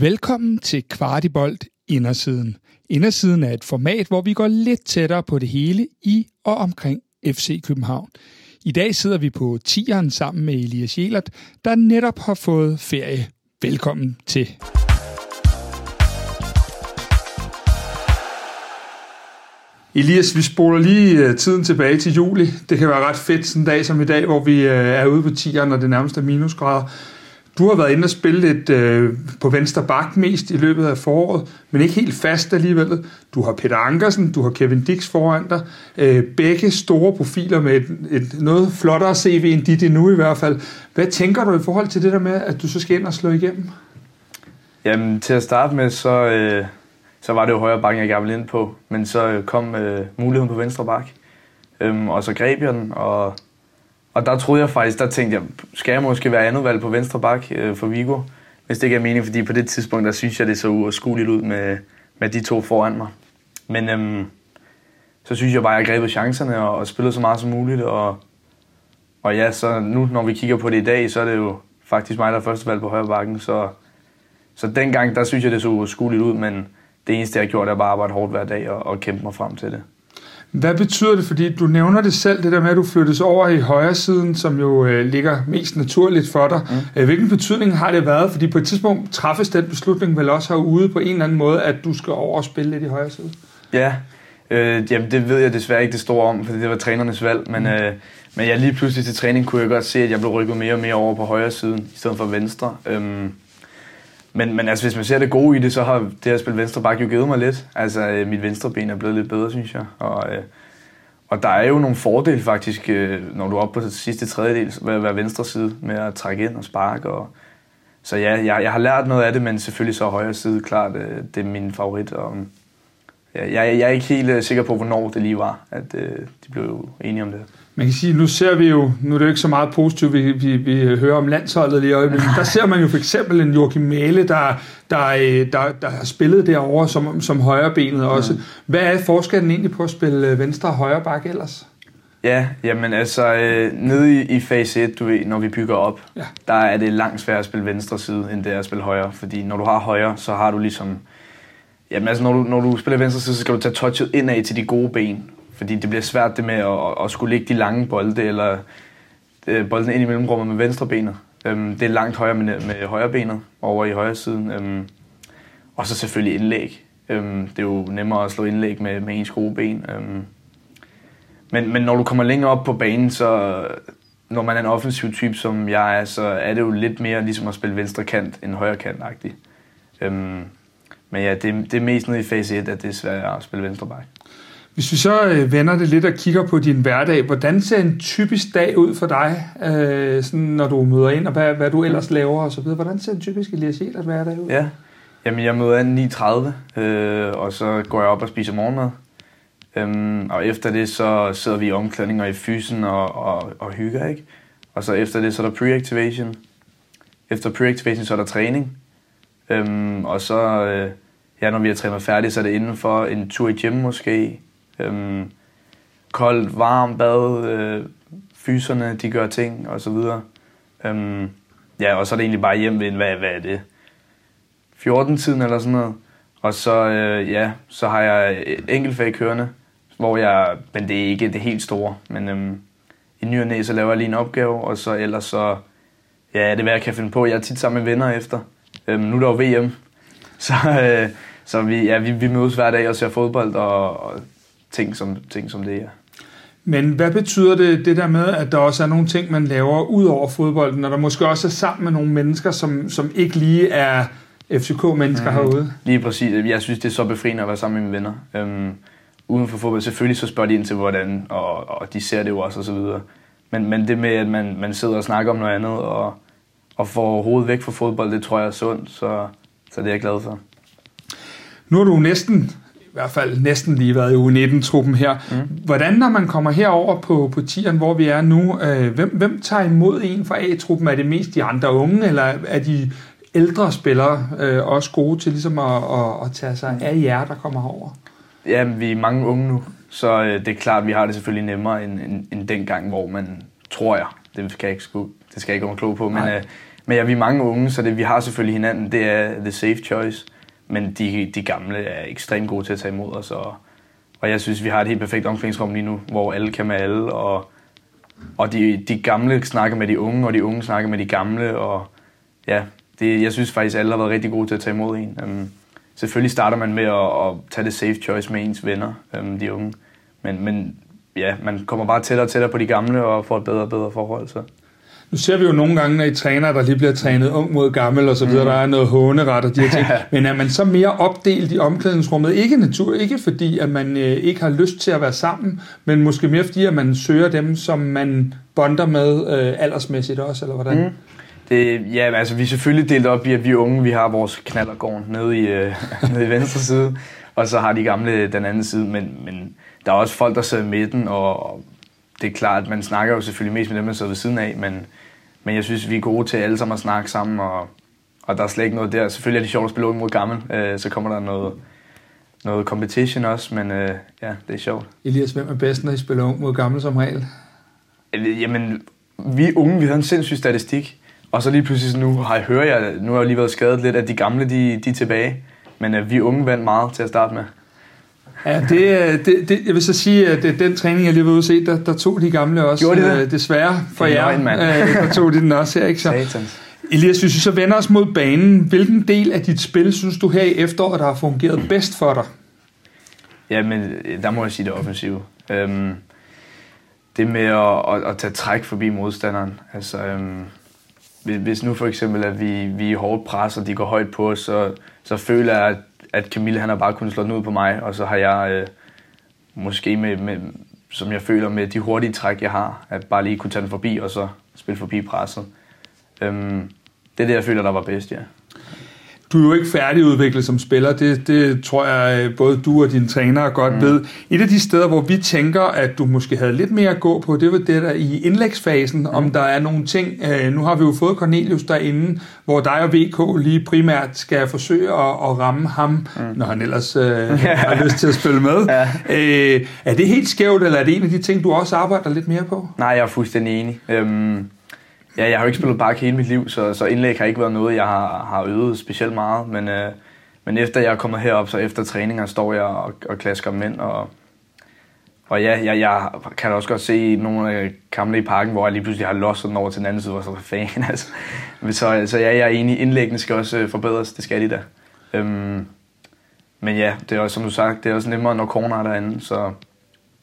Velkommen til Kvartibolt Indersiden. Indersiden er et format, hvor vi går lidt tættere på det hele i og omkring FC København. I dag sidder vi på tieren sammen med Elias Jelert, der netop har fået ferie. Velkommen til. Elias, vi spoler lige øh, tiden tilbage til juli. Det kan være ret fedt sådan en dag som i dag, hvor vi øh, er ude på tieren, og det nærmest er minusgrader. Du har været inde og spille lidt øh, på venstre bak mest i løbet af foråret, men ikke helt fast alligevel. Du har Peter Ankersen, du har Kevin Dix foran dig. Øh, begge store profiler med et, et noget flottere CV end dit endnu i hvert fald. Hvad tænker du i forhold til det der med, at du så skal ind og slå igennem? Jamen, til at starte med, så, øh, så var det jo højre bakken, jeg gerne ville ind på. Men så kom øh, muligheden på venstre bak. Øhm, og så greb jeg den, og og der troede jeg faktisk, der tænkte jeg, skal jeg måske være andet valg på venstre bak øh, for Vigo? Hvis det ikke er mening, fordi på det tidspunkt, der synes jeg, det så uoverskueligt ud med, med de to foran mig. Men øhm, så synes jeg bare, at jeg grebet chancerne og, og spillede så meget som muligt. Og, og ja, så nu, når vi kigger på det i dag, så er det jo faktisk mig, der er første valg på højre bakken. Så, så dengang, der synes jeg, det så uoverskueligt ud, men det eneste, jeg har gjort, er bare at arbejde hårdt hver dag og, og kæmpe mig frem til det. Hvad betyder det? Fordi du nævner det selv, det der med, at du flyttes over i højre siden, som jo øh, ligger mest naturligt for dig. Mm. Øh, hvilken betydning har det været? Fordi på et tidspunkt træffes den beslutning vel også herude på en eller anden måde, at du skal over og spille lidt i højre side? Ja, øh, jamen det ved jeg desværre ikke det store om, fordi det var trænernes valg. Men, mm. øh, men jeg lige pludselig til træning kunne jeg godt se, at jeg blev rykket mere og mere over på højre siden, i stedet for venstre. Øhm, men, men altså, hvis man ser det gode i det, så har det her spil venstre bak jo givet mig lidt. Altså, øh, mit venstre ben er blevet lidt bedre, synes jeg. Og, øh, og der er jo nogle fordele faktisk, øh, når du er oppe på sidste tredjedel, ved at være venstre side, med at trække ind og sparke. Og, så ja, jeg, jeg har lært noget af det, men selvfølgelig så højre side, klart, øh, det er min favorit. Og, mm, ja, jeg, jeg er ikke helt øh, sikker på, hvornår det lige var, at øh, de blev enige om det man kan sige, nu ser vi jo, nu er det jo ikke så meget positivt, vi, vi, vi hører om landsholdet lige øjeblikket, der ser man jo for eksempel en Joachim Mæle, der, der, øh, der, der har spillet derovre som, som højrebenet også. Hvad er forskellen egentlig på at spille øh, venstre og højre bak ellers? Ja, jamen altså, øh, nede i, i fase 1, du ved, når vi bygger op, ja. der er det langt sværere at spille venstre side, end det er at spille højre. Fordi når du har højre, så har du ligesom... Jamen altså, når du, når du spiller venstre side, så skal du tage touchet indad til de gode ben. Fordi det bliver svært det med at, at skulle ligge de lange bolde, eller øh, bolden ind i mellemrummet med venstre benet. Øhm, det er langt højere med, med højre benet over i højre siden. Øhm, og så selvfølgelig indlæg. Øhm, det er jo nemmere at slå indlæg med, med ens gode ben. Øhm, men, men når du kommer længere op på banen, så når man er en offensiv type, som jeg er, så er det jo lidt mere ligesom at spille venstre kant end højre kant-agtigt. Øhm, men ja, det, det er mest nede i fase 1, at det er svært at spille venstre bak. Hvis vi så øh, vender det lidt og kigger på din hverdag, hvordan ser en typisk dag ud for dig, øh, sådan, når du møder ind, og hvad, hvad du ellers laver osv.? Hvordan ser en typisk Elias Jelert hverdag ud? Ja, Jamen, jeg møder ind 9.30, øh, og så går jeg op og spiser morgenmad. Øhm, og efter det, så sidder vi i omklædning og i fysen og, og, og hygger, ikke? Og så efter det, så er der pre-activation. Efter pre-activation, så er der træning. Øhm, og så, øh, ja, når vi har trænet færdigt, så er det inden for en tur i gym måske, Øhm, koldt, varmt bad, øh, fyserne, de gør ting og så videre. Øhm, ja, og så er det egentlig bare hjem ved, hvad, hvad er det? 14-tiden eller sådan noget. Og så, øh, ja, så har jeg et enkeltfag kørende, hvor jeg, men det er ikke det helt store, men øhm, i ny og næ, så laver jeg lige en opgave, og så ellers så, ja, det er hvad jeg kan finde på. Jeg er tit sammen med venner efter. Øhm, nu er der jo VM, så, øh, så vi, ja, vi, vi mødes hver dag og ser fodbold, og, og ting som, ting som det, ja. Men hvad betyder det, det der med, at der også er nogle ting, man laver ud over fodbolden, og der måske også er sammen med nogle mennesker, som, som ikke lige er FCK-mennesker mm. herude? Lige præcis. Jeg synes, det er så befriende at være sammen med mine venner. Øhm, uden for fodbold, selvfølgelig så spørger de ind til, hvordan, og, og de ser det jo også, og så videre. Men, men det med, at man, man sidder og snakker om noget andet, og, og får hovedet væk fra fodbold, det tror jeg er sundt, så, så det er jeg glad for. Nu er du næsten hvert fald næsten lige været i U19-truppen her. Mm. Hvordan, når man kommer herover på, på tieren, hvor vi er nu, øh, hvem, hvem tager imod en fra A-truppen? Er det mest de andre unge, eller er de ældre spillere øh, også gode til ligesom at, at, at tage sig af jer, der kommer herover? Ja, vi er mange unge nu, så øh, det er klart, at vi har det selvfølgelig nemmere end, end, end dengang, hvor man, tror jeg, det skal jeg ikke, det skal jeg ikke komme klog på, men, øh, men ja, vi er mange unge, så det, vi har selvfølgelig hinanden. Det er the safe choice. Men de, de gamle er ekstremt gode til at tage imod os. Og, og jeg synes, vi har et helt perfekt omklædningsrum lige nu, hvor alle kan med alle. Og, og de, de gamle snakker med de unge, og de unge snakker med de gamle. Og ja, det, jeg synes faktisk, alle har været rigtig gode til at tage imod en. Um, selvfølgelig starter man med at, at tage det safe choice med ens venner, um, de unge. Men, men ja, man kommer bare tættere og tættere på de gamle og får et bedre og bedre forhold. Så. Nu ser vi jo nogle gange, når I træner, der lige bliver trænet ung mod gammel og så videre, mm. der er noget håneret og de her ting. Men er man så mere opdelt i omklædningsrummet? Ikke natur, ikke fordi, at man øh, ikke har lyst til at være sammen, men måske mere fordi, at man søger dem, som man bonder med øh, aldersmæssigt også, eller hvordan? Mm. Det, ja, altså vi er selvfølgelig delt op i, at vi unge, vi har vores knallergården nede i, øh, nede i venstre side, og så har de gamle den anden side, men, men der er også folk, der sidder i midten, og det er klart, at man snakker jo selvfølgelig mest med dem, man sidder ved siden af, men, men jeg synes, vi er gode til alle sammen at snakke sammen, og, og der er slet ikke noget der. Selvfølgelig er det sjovt at spille mod gammel, øh, så kommer der noget, noget competition også, men øh, ja, det er sjovt. Elias, hvem er bedst, når I spiller ung mod gammel som regel? Jamen, vi unge, vi havde en sindssyg statistik, og så lige pludselig nu har jeg hørt, jeg, nu har jeg lige været skadet lidt, at de gamle, de, de er tilbage. Men øh, vi unge vandt meget til at starte med. Ja, det, det, det, jeg vil så sige, at det, den træning, jeg lige var ude se, der, der tog de gamle også. Gjorde de det? Øh, desværre for jer, øh, der tog de den også her. Ikke? Så, Satans. Elias, hvis vi så vender os mod banen, hvilken del af dit spil synes du her i efteråret, der har fungeret bedst for dig? Ja, men der må jeg sige det offensive. Øhm, det med at, at, at tage træk forbi modstanderen. Altså, øhm, hvis nu for eksempel, at vi, vi er hårdt pres, og de går højt på os, så, så føler jeg, at, at Camille han har bare kunnet slå den ud på mig, og så har jeg øh, måske med, med, som jeg føler med de hurtige træk, jeg har, at bare lige kunne tage den forbi, og så spille forbi presset. Øhm, det er det, jeg føler, der var bedst, ja du er jo ikke færdigudviklet som spiller. Det, det tror jeg, øh, både du og dine trænere godt mm. ved. Et af de steder, hvor vi tænker, at du måske havde lidt mere at gå på, det var det der i indlægsfasen, mm. om der er nogle ting. Øh, nu har vi jo fået Cornelius derinde, hvor dig og VK lige primært skal forsøge at, at ramme ham, mm. når han ellers øh, har lyst til at spille med. ja. øh, er det helt skævt, eller er det en af de ting, du også arbejder lidt mere på? Nej, jeg er fuldstændig enig. Øhm Ja, jeg har jo ikke spillet bak hele mit liv, så, så indlæg har ikke været noget, jeg har, har øvet specielt meget. Men, øh, men efter jeg er kommet herop, så efter træninger, står jeg og, og klasker mænd. Og, og ja, jeg, jeg kan også godt se nogle af kampene i parken, hvor jeg lige pludselig har losset den over til den anden side, og så er fan. Altså. Så, så ja, jeg er enig, indlæggene skal også øh, forbedres, det skal de da. Øhm, men ja, det er også, som du sagt, det er også nemmere, når corner er derinde, så,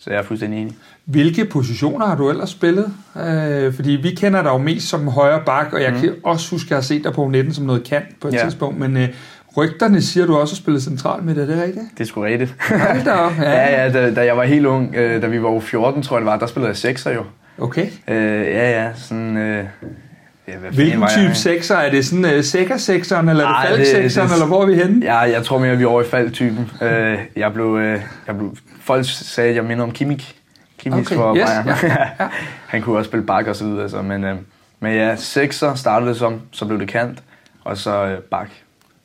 så jeg er fuldstændig enig. Hvilke positioner har du ellers spillet? Øh, fordi vi kender dig jo mest som højre bak, og jeg mm. kan også huske, at jeg har set dig på 19 som noget kant på et ja. tidspunkt, men øh, rygterne siger, du også har spillet central med det, er det rigtigt? Det er sgu rigtigt. Hold da op, ja. ja, ja da, da jeg var helt ung, øh, da vi var 14, tror jeg det var, der spillede jeg sekser jo. Okay. Øh, ja, ja, sådan... Øh, Ja, Hvilken type sekser? Er det sådan uh, sækker-sekseren, eller er det falk-sekseren, eller hvor er vi henne? Ja, jeg tror mere, at vi er over i fald-typen. Uh, jeg, blev, uh, jeg blev, folk sagde, at jeg minder om Kimmich. Kimmich okay. for yes, Bayern. Ja, ja. Han kunne også spille bak og så videre. Så, men, uh, men ja, sekser startede det som, så blev det kant, og så uh, bak.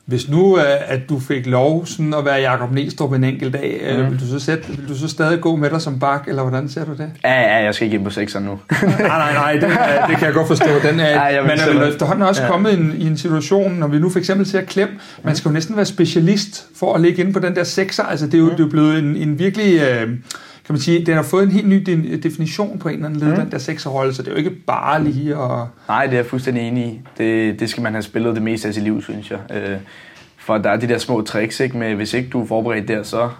Hvis nu, at du fik lov sådan at være Jakob Næstrup en enkelt dag, mm. vil, du så sætte, vil du så stadig gå med dig som bak, eller hvordan ser du det? Ja, ja jeg skal ikke ind på sekser nu. nej, nej, nej, det, det kan jeg godt forstå. Den er, ja, man er vel efterhånden også ja. kommet i en, i en situation, når vi nu for eksempel ser Klem, man skal jo næsten være specialist for at ligge inde på den der sekser. Altså, det er jo, mm. det er jo blevet en, en virkelig... Øh, kan man sige, den har fået en helt ny definition på en eller anden led, mm. den der sekserrolle, så det er jo ikke bare lige at... Nej, det er jeg fuldstændig enig i. Det, det skal man have spillet det meste af sit liv, synes jeg. Øh, for der er de der små tricks, ikke? Med, hvis ikke du er forberedt der, så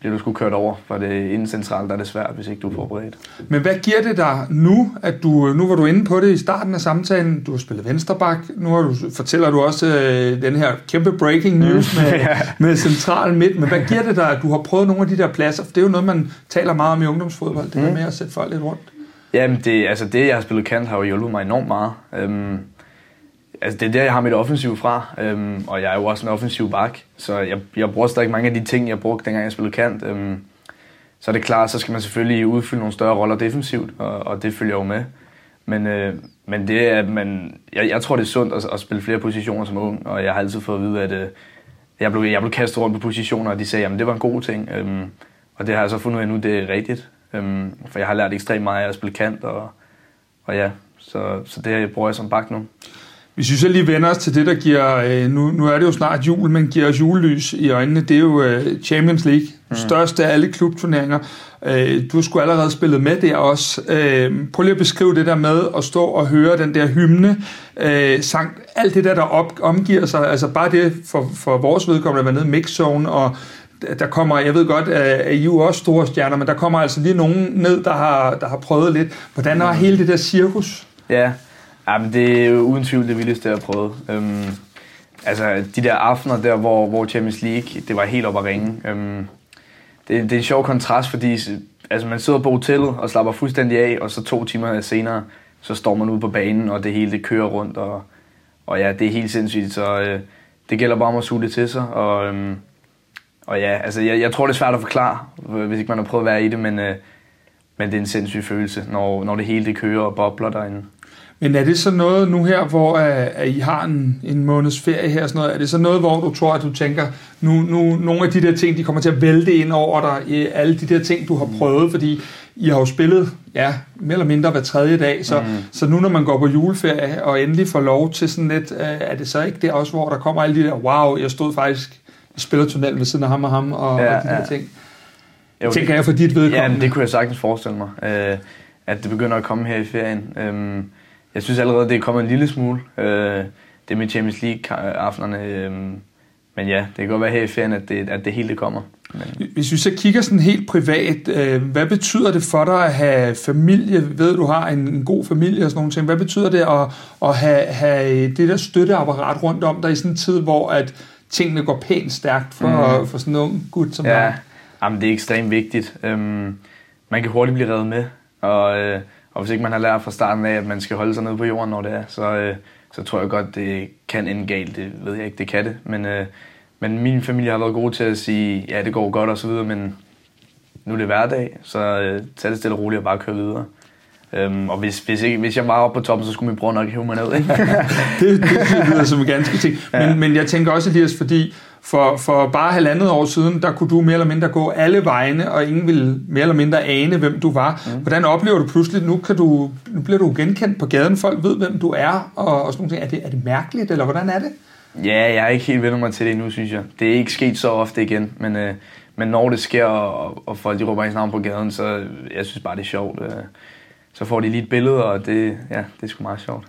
bliver du sgu kørt over, for det inden centralt der er det svært, hvis ikke du er forberedt. Men hvad giver det dig nu, at du, nu var du inde på det i starten af samtalen, du har spillet vensterbak, nu har du, fortæller du også øh, den her kæmpe breaking news med, ja. med central midt, men hvad giver det dig, at du har prøvet nogle af de der pladser, for det er jo noget, man taler meget om i ungdomsfodbold, det mm. der med at sætte folk lidt rundt. Jamen, det, altså det, jeg har spillet kant, har jo hjulpet mig enormt meget. Øhm, altså det er der, jeg har mit offensiv fra, øhm, og jeg er jo også en offensiv bak, så jeg, jeg bruger stadig mange af de ting, jeg brugte, dengang jeg spillede kant. Øhm, så er det klart, så skal man selvfølgelig udfylde nogle større roller defensivt, og, og det følger jo med. Men, øh, men det er, man, jeg, jeg tror, det er sundt at, at spille flere positioner som ung, og jeg har altid fået at vide, at øh, jeg, blev, jeg blev kastet rundt på positioner, og de sagde, at det var en god ting. Øhm, og det har jeg så fundet ud af nu, det er rigtigt. Øhm, for jeg har lært ekstremt meget af at spille kant, og, og ja, så, så det bruger jeg som bak nu. Hvis vi så lige vender os til det, der giver, øh, nu, nu er det jo snart jul, men giver os julelys i øjnene, det er jo øh, Champions League, mm. største af alle klubturneringer. Øh, du har sgu allerede spillet med der også. Prøv lige at beskrive det der med at stå og høre den der hymne, sang, alt det der, der op, omgiver sig, altså bare det for, for vores vedkommende at være nede i mixzone, og der kommer, jeg ved godt, at I jo også store stjerner, men der kommer altså lige nogen ned, der har, der har prøvet lidt. Hvordan er hele det der cirkus? Ja, Ja, men det er jo uden tvivl det vildeste, jeg har prøvet. Øhm, altså, de der aftener der, hvor, hvor Champions League, det var helt op at ringe. Øhm, det, det er en sjov kontrast, fordi altså, man sidder på hotellet og slapper fuldstændig af, og så to timer senere, så står man ude på banen, og det hele det kører rundt, og, og ja, det er helt sindssygt, så øh, det gælder bare om at suge det til sig, og, øhm, og ja, altså, jeg, jeg tror, det er svært at forklare, øh, hvis ikke man har prøvet at være i det, men, øh, men det er en sindssyg følelse, når, når det hele det kører og bobler derinde. Men er det så noget nu her, hvor at I har en, en måneds ferie her, sådan noget, er det så noget, hvor du tror, at du tænker, nu, nu nogle af de der ting, de kommer til at vælte ind over dig, alle de der ting, du har prøvet, fordi I har jo spillet, ja, mere eller mindre hver tredje dag, så, mm. så nu når man går på juleferie og endelig får lov til sådan lidt, er det så ikke det også, hvor der kommer alle de der, wow, jeg stod faktisk i spillertunnelen ved siden af ham og ham, og, ja, og de ja. der ting. Jo, tænker jeg for dit vedkommende. Ja, det kunne jeg sagtens forestille mig, øh, at det begynder at komme her i ferien. Øh, jeg synes allerede, det er kommet en lille smule. Øh, det med Champions League-aftenerne. Øh, men ja, det kan godt være her i ferien, at det, at det hele kommer. Men... Hvis vi så kigger sådan helt privat, øh, hvad betyder det for dig at have familie? Ved du har en, en god familie og sådan nogle ting. Hvad betyder det at, at have, have det der støtteapparat rundt om dig i sådan en tid, hvor at tingene går pænt stærkt for, mm. for sådan en ung gut som ja. dig? Jamen, det er ekstremt vigtigt. Øhm, man kan hurtigt blive reddet med, og øh, og hvis ikke man har lært fra starten af, at man skal holde sig nede på jorden, når det er, så, øh, så tror jeg godt, det kan ende galt. Det ved jeg ikke, det kan det. Men, øh, men min familie har været god til at sige, ja, det går godt og så videre, men nu er det hverdag, så øh, tag det stille og roligt og bare køre videre. Øhm, og hvis, hvis, ikke, hvis jeg var oppe på toppen, så skulle min bror nok hæve mig ned. Ikke? det, det lyder som en ganske ting. Men, ja. men jeg tænker også, Elias, fordi for, for bare halvandet år siden, der kunne du mere eller mindre gå alle vegne, og ingen ville mere eller mindre ane, hvem du var. Mm. Hvordan oplever du pludselig, nu, kan du, nu bliver du genkendt på gaden, folk ved, hvem du er, og, og sådan noget. Er det, er det mærkeligt, eller hvordan er det? Ja, jeg er ikke helt vendt mig til det endnu, synes jeg. Det er ikke sket så ofte igen, men, øh, men når det sker, og, og folk de råber ens navn på gaden, så jeg synes bare, det er sjovt. Øh, så får de lige et billede, og det, ja, det er sgu meget sjovt.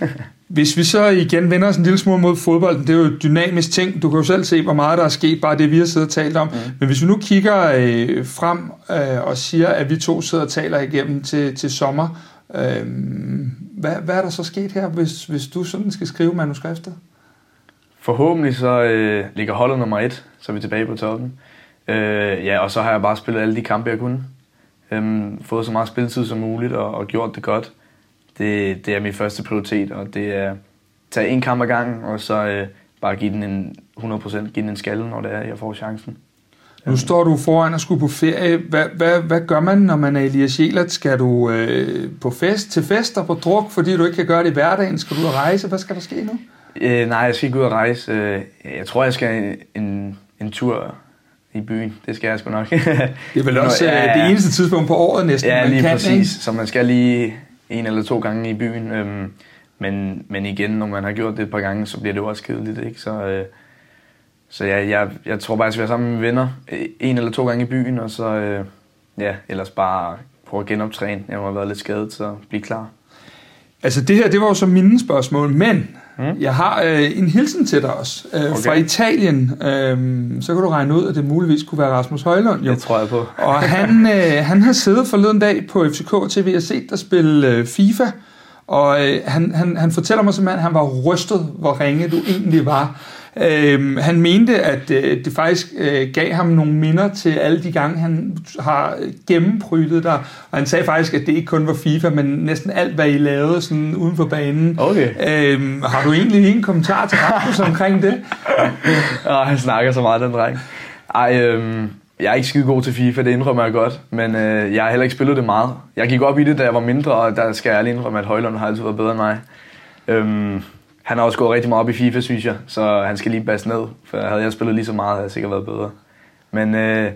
Hvis vi så igen vender os en lille smule mod fodbold, det er jo et dynamisk ting. Du kan jo selv se, hvor meget der er sket, bare det vi har siddet og talt om. Mm. Men hvis vi nu kigger øh, frem øh, og siger, at vi to sidder og taler igennem til, til sommer, øh, hvad, hvad er der så sket her, hvis, hvis du sådan skal skrive manuskriptet? Forhåbentlig så øh, ligger holdet nummer et, så er vi tilbage på toppen. Øh, ja, og så har jeg bare spillet alle de kampe, jeg kunne. Øh, fået så meget spilletid som muligt og, og gjort det godt det, det er min første prioritet, og det er at tage en kamp ad gangen, og så øh, bare give den en 100%, give den en skalle, når det er, jeg får chancen. Nu står du foran og skulle på ferie. Hvad, hvad, hvad gør man, når man er Elias Jelert? Skal du øh, på fest, til fest og på druk, fordi du ikke kan gøre det i hverdagen? Skal du ud og rejse? Hvad skal der ske nu? Øh, nej, jeg skal ikke ud og rejse. Øh, jeg tror, jeg skal en, en tur i byen. Det skal jeg sgu nok. det er vel også ja, ja. det eneste tidspunkt på året næsten, ja, man lige kan, præcis. Ikke? Så man skal lige en eller to gange i byen. Øhm, men, men igen, når man har gjort det et par gange, så bliver det jo også kedeligt. Ikke? Så, øh, så ja, jeg, jeg tror bare, jeg skal være sammen med venner en eller to gange i byen, og så øh, ja, ellers bare prøve at genoptræne. Jeg må have været lidt skadet, så blive klar. Altså det her, det var jo så mine spørgsmål, men mm. jeg har øh, en hilsen til dig også. Øh, okay. Fra Italien, øh, så kan du regne ud, at det muligvis kunne være Rasmus Højlund. Jo. Det tror jeg på. og han, øh, han har siddet forleden dag på FCK TV og set dig spille øh, FIFA, og øh, han, han, han fortæller mig simpelthen, at han var rystet, hvor ringe du egentlig var. Øh, han mente, at øh, det faktisk øh, gav ham nogle minder til alle de gange, han har gennemprytet der. Og han sagde faktisk, at det ikke kun var FIFA, men næsten alt, hvad I lavede sådan uden for banen. Okay. Øh, har du egentlig en kommentar til Rasmus omkring det? ja, han snakker så meget, den dreng. Ej, øh, jeg er ikke skide god til FIFA, det indrømmer jeg godt, men øh, jeg har heller ikke spillet det meget. Jeg gik op i det, da jeg var mindre, og der skal jeg ærlig indrømme, at Højlund har altid været bedre end mig. Øh, han har også gået rigtig meget op i FIFA, synes jeg, så han skal lige basse ned. For havde jeg spillet lige så meget, havde jeg sikkert været bedre. Men øh,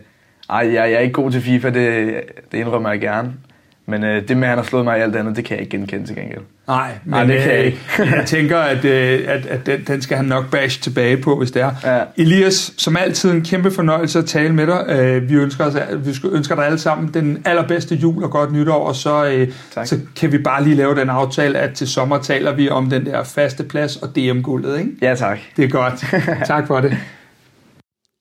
ej, jeg, jeg er ikke god til FIFA, det, det indrømmer jeg gerne. Men øh, det med, at han har slået mig i alt andet, det kan jeg ikke genkende til gengæld. Nej, men Nej, det kan jeg øh, ikke. jeg tænker, at, øh, at, at den, den skal han nok bash tilbage på, hvis det er. Ja. Elias, som altid en kæmpe fornøjelse at tale med dig. Øh, Vi ønsker, os, vi ønsker dig alle sammen den allerbedste jul og godt nytår, og så, Tak. så kan vi bare lige lave den aftale, at til sommer taler vi om den der faste plads og DM-guldet, ikke? Ja, tak. Det er godt. tak for det.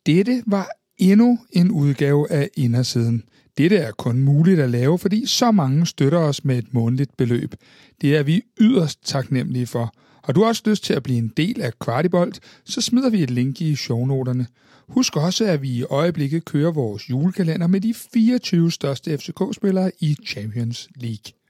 Dette var endnu en udgave af Indersiden. Dette er kun muligt at lave, fordi så mange støtter os med et månedligt beløb. Det er vi yderst taknemmelige for. Har du også lyst til at blive en del af Kvartibolt, så smider vi et link i shownoterne. Husk også, at vi i øjeblikket kører vores julekalender med de 24 største FCK-spillere i Champions League.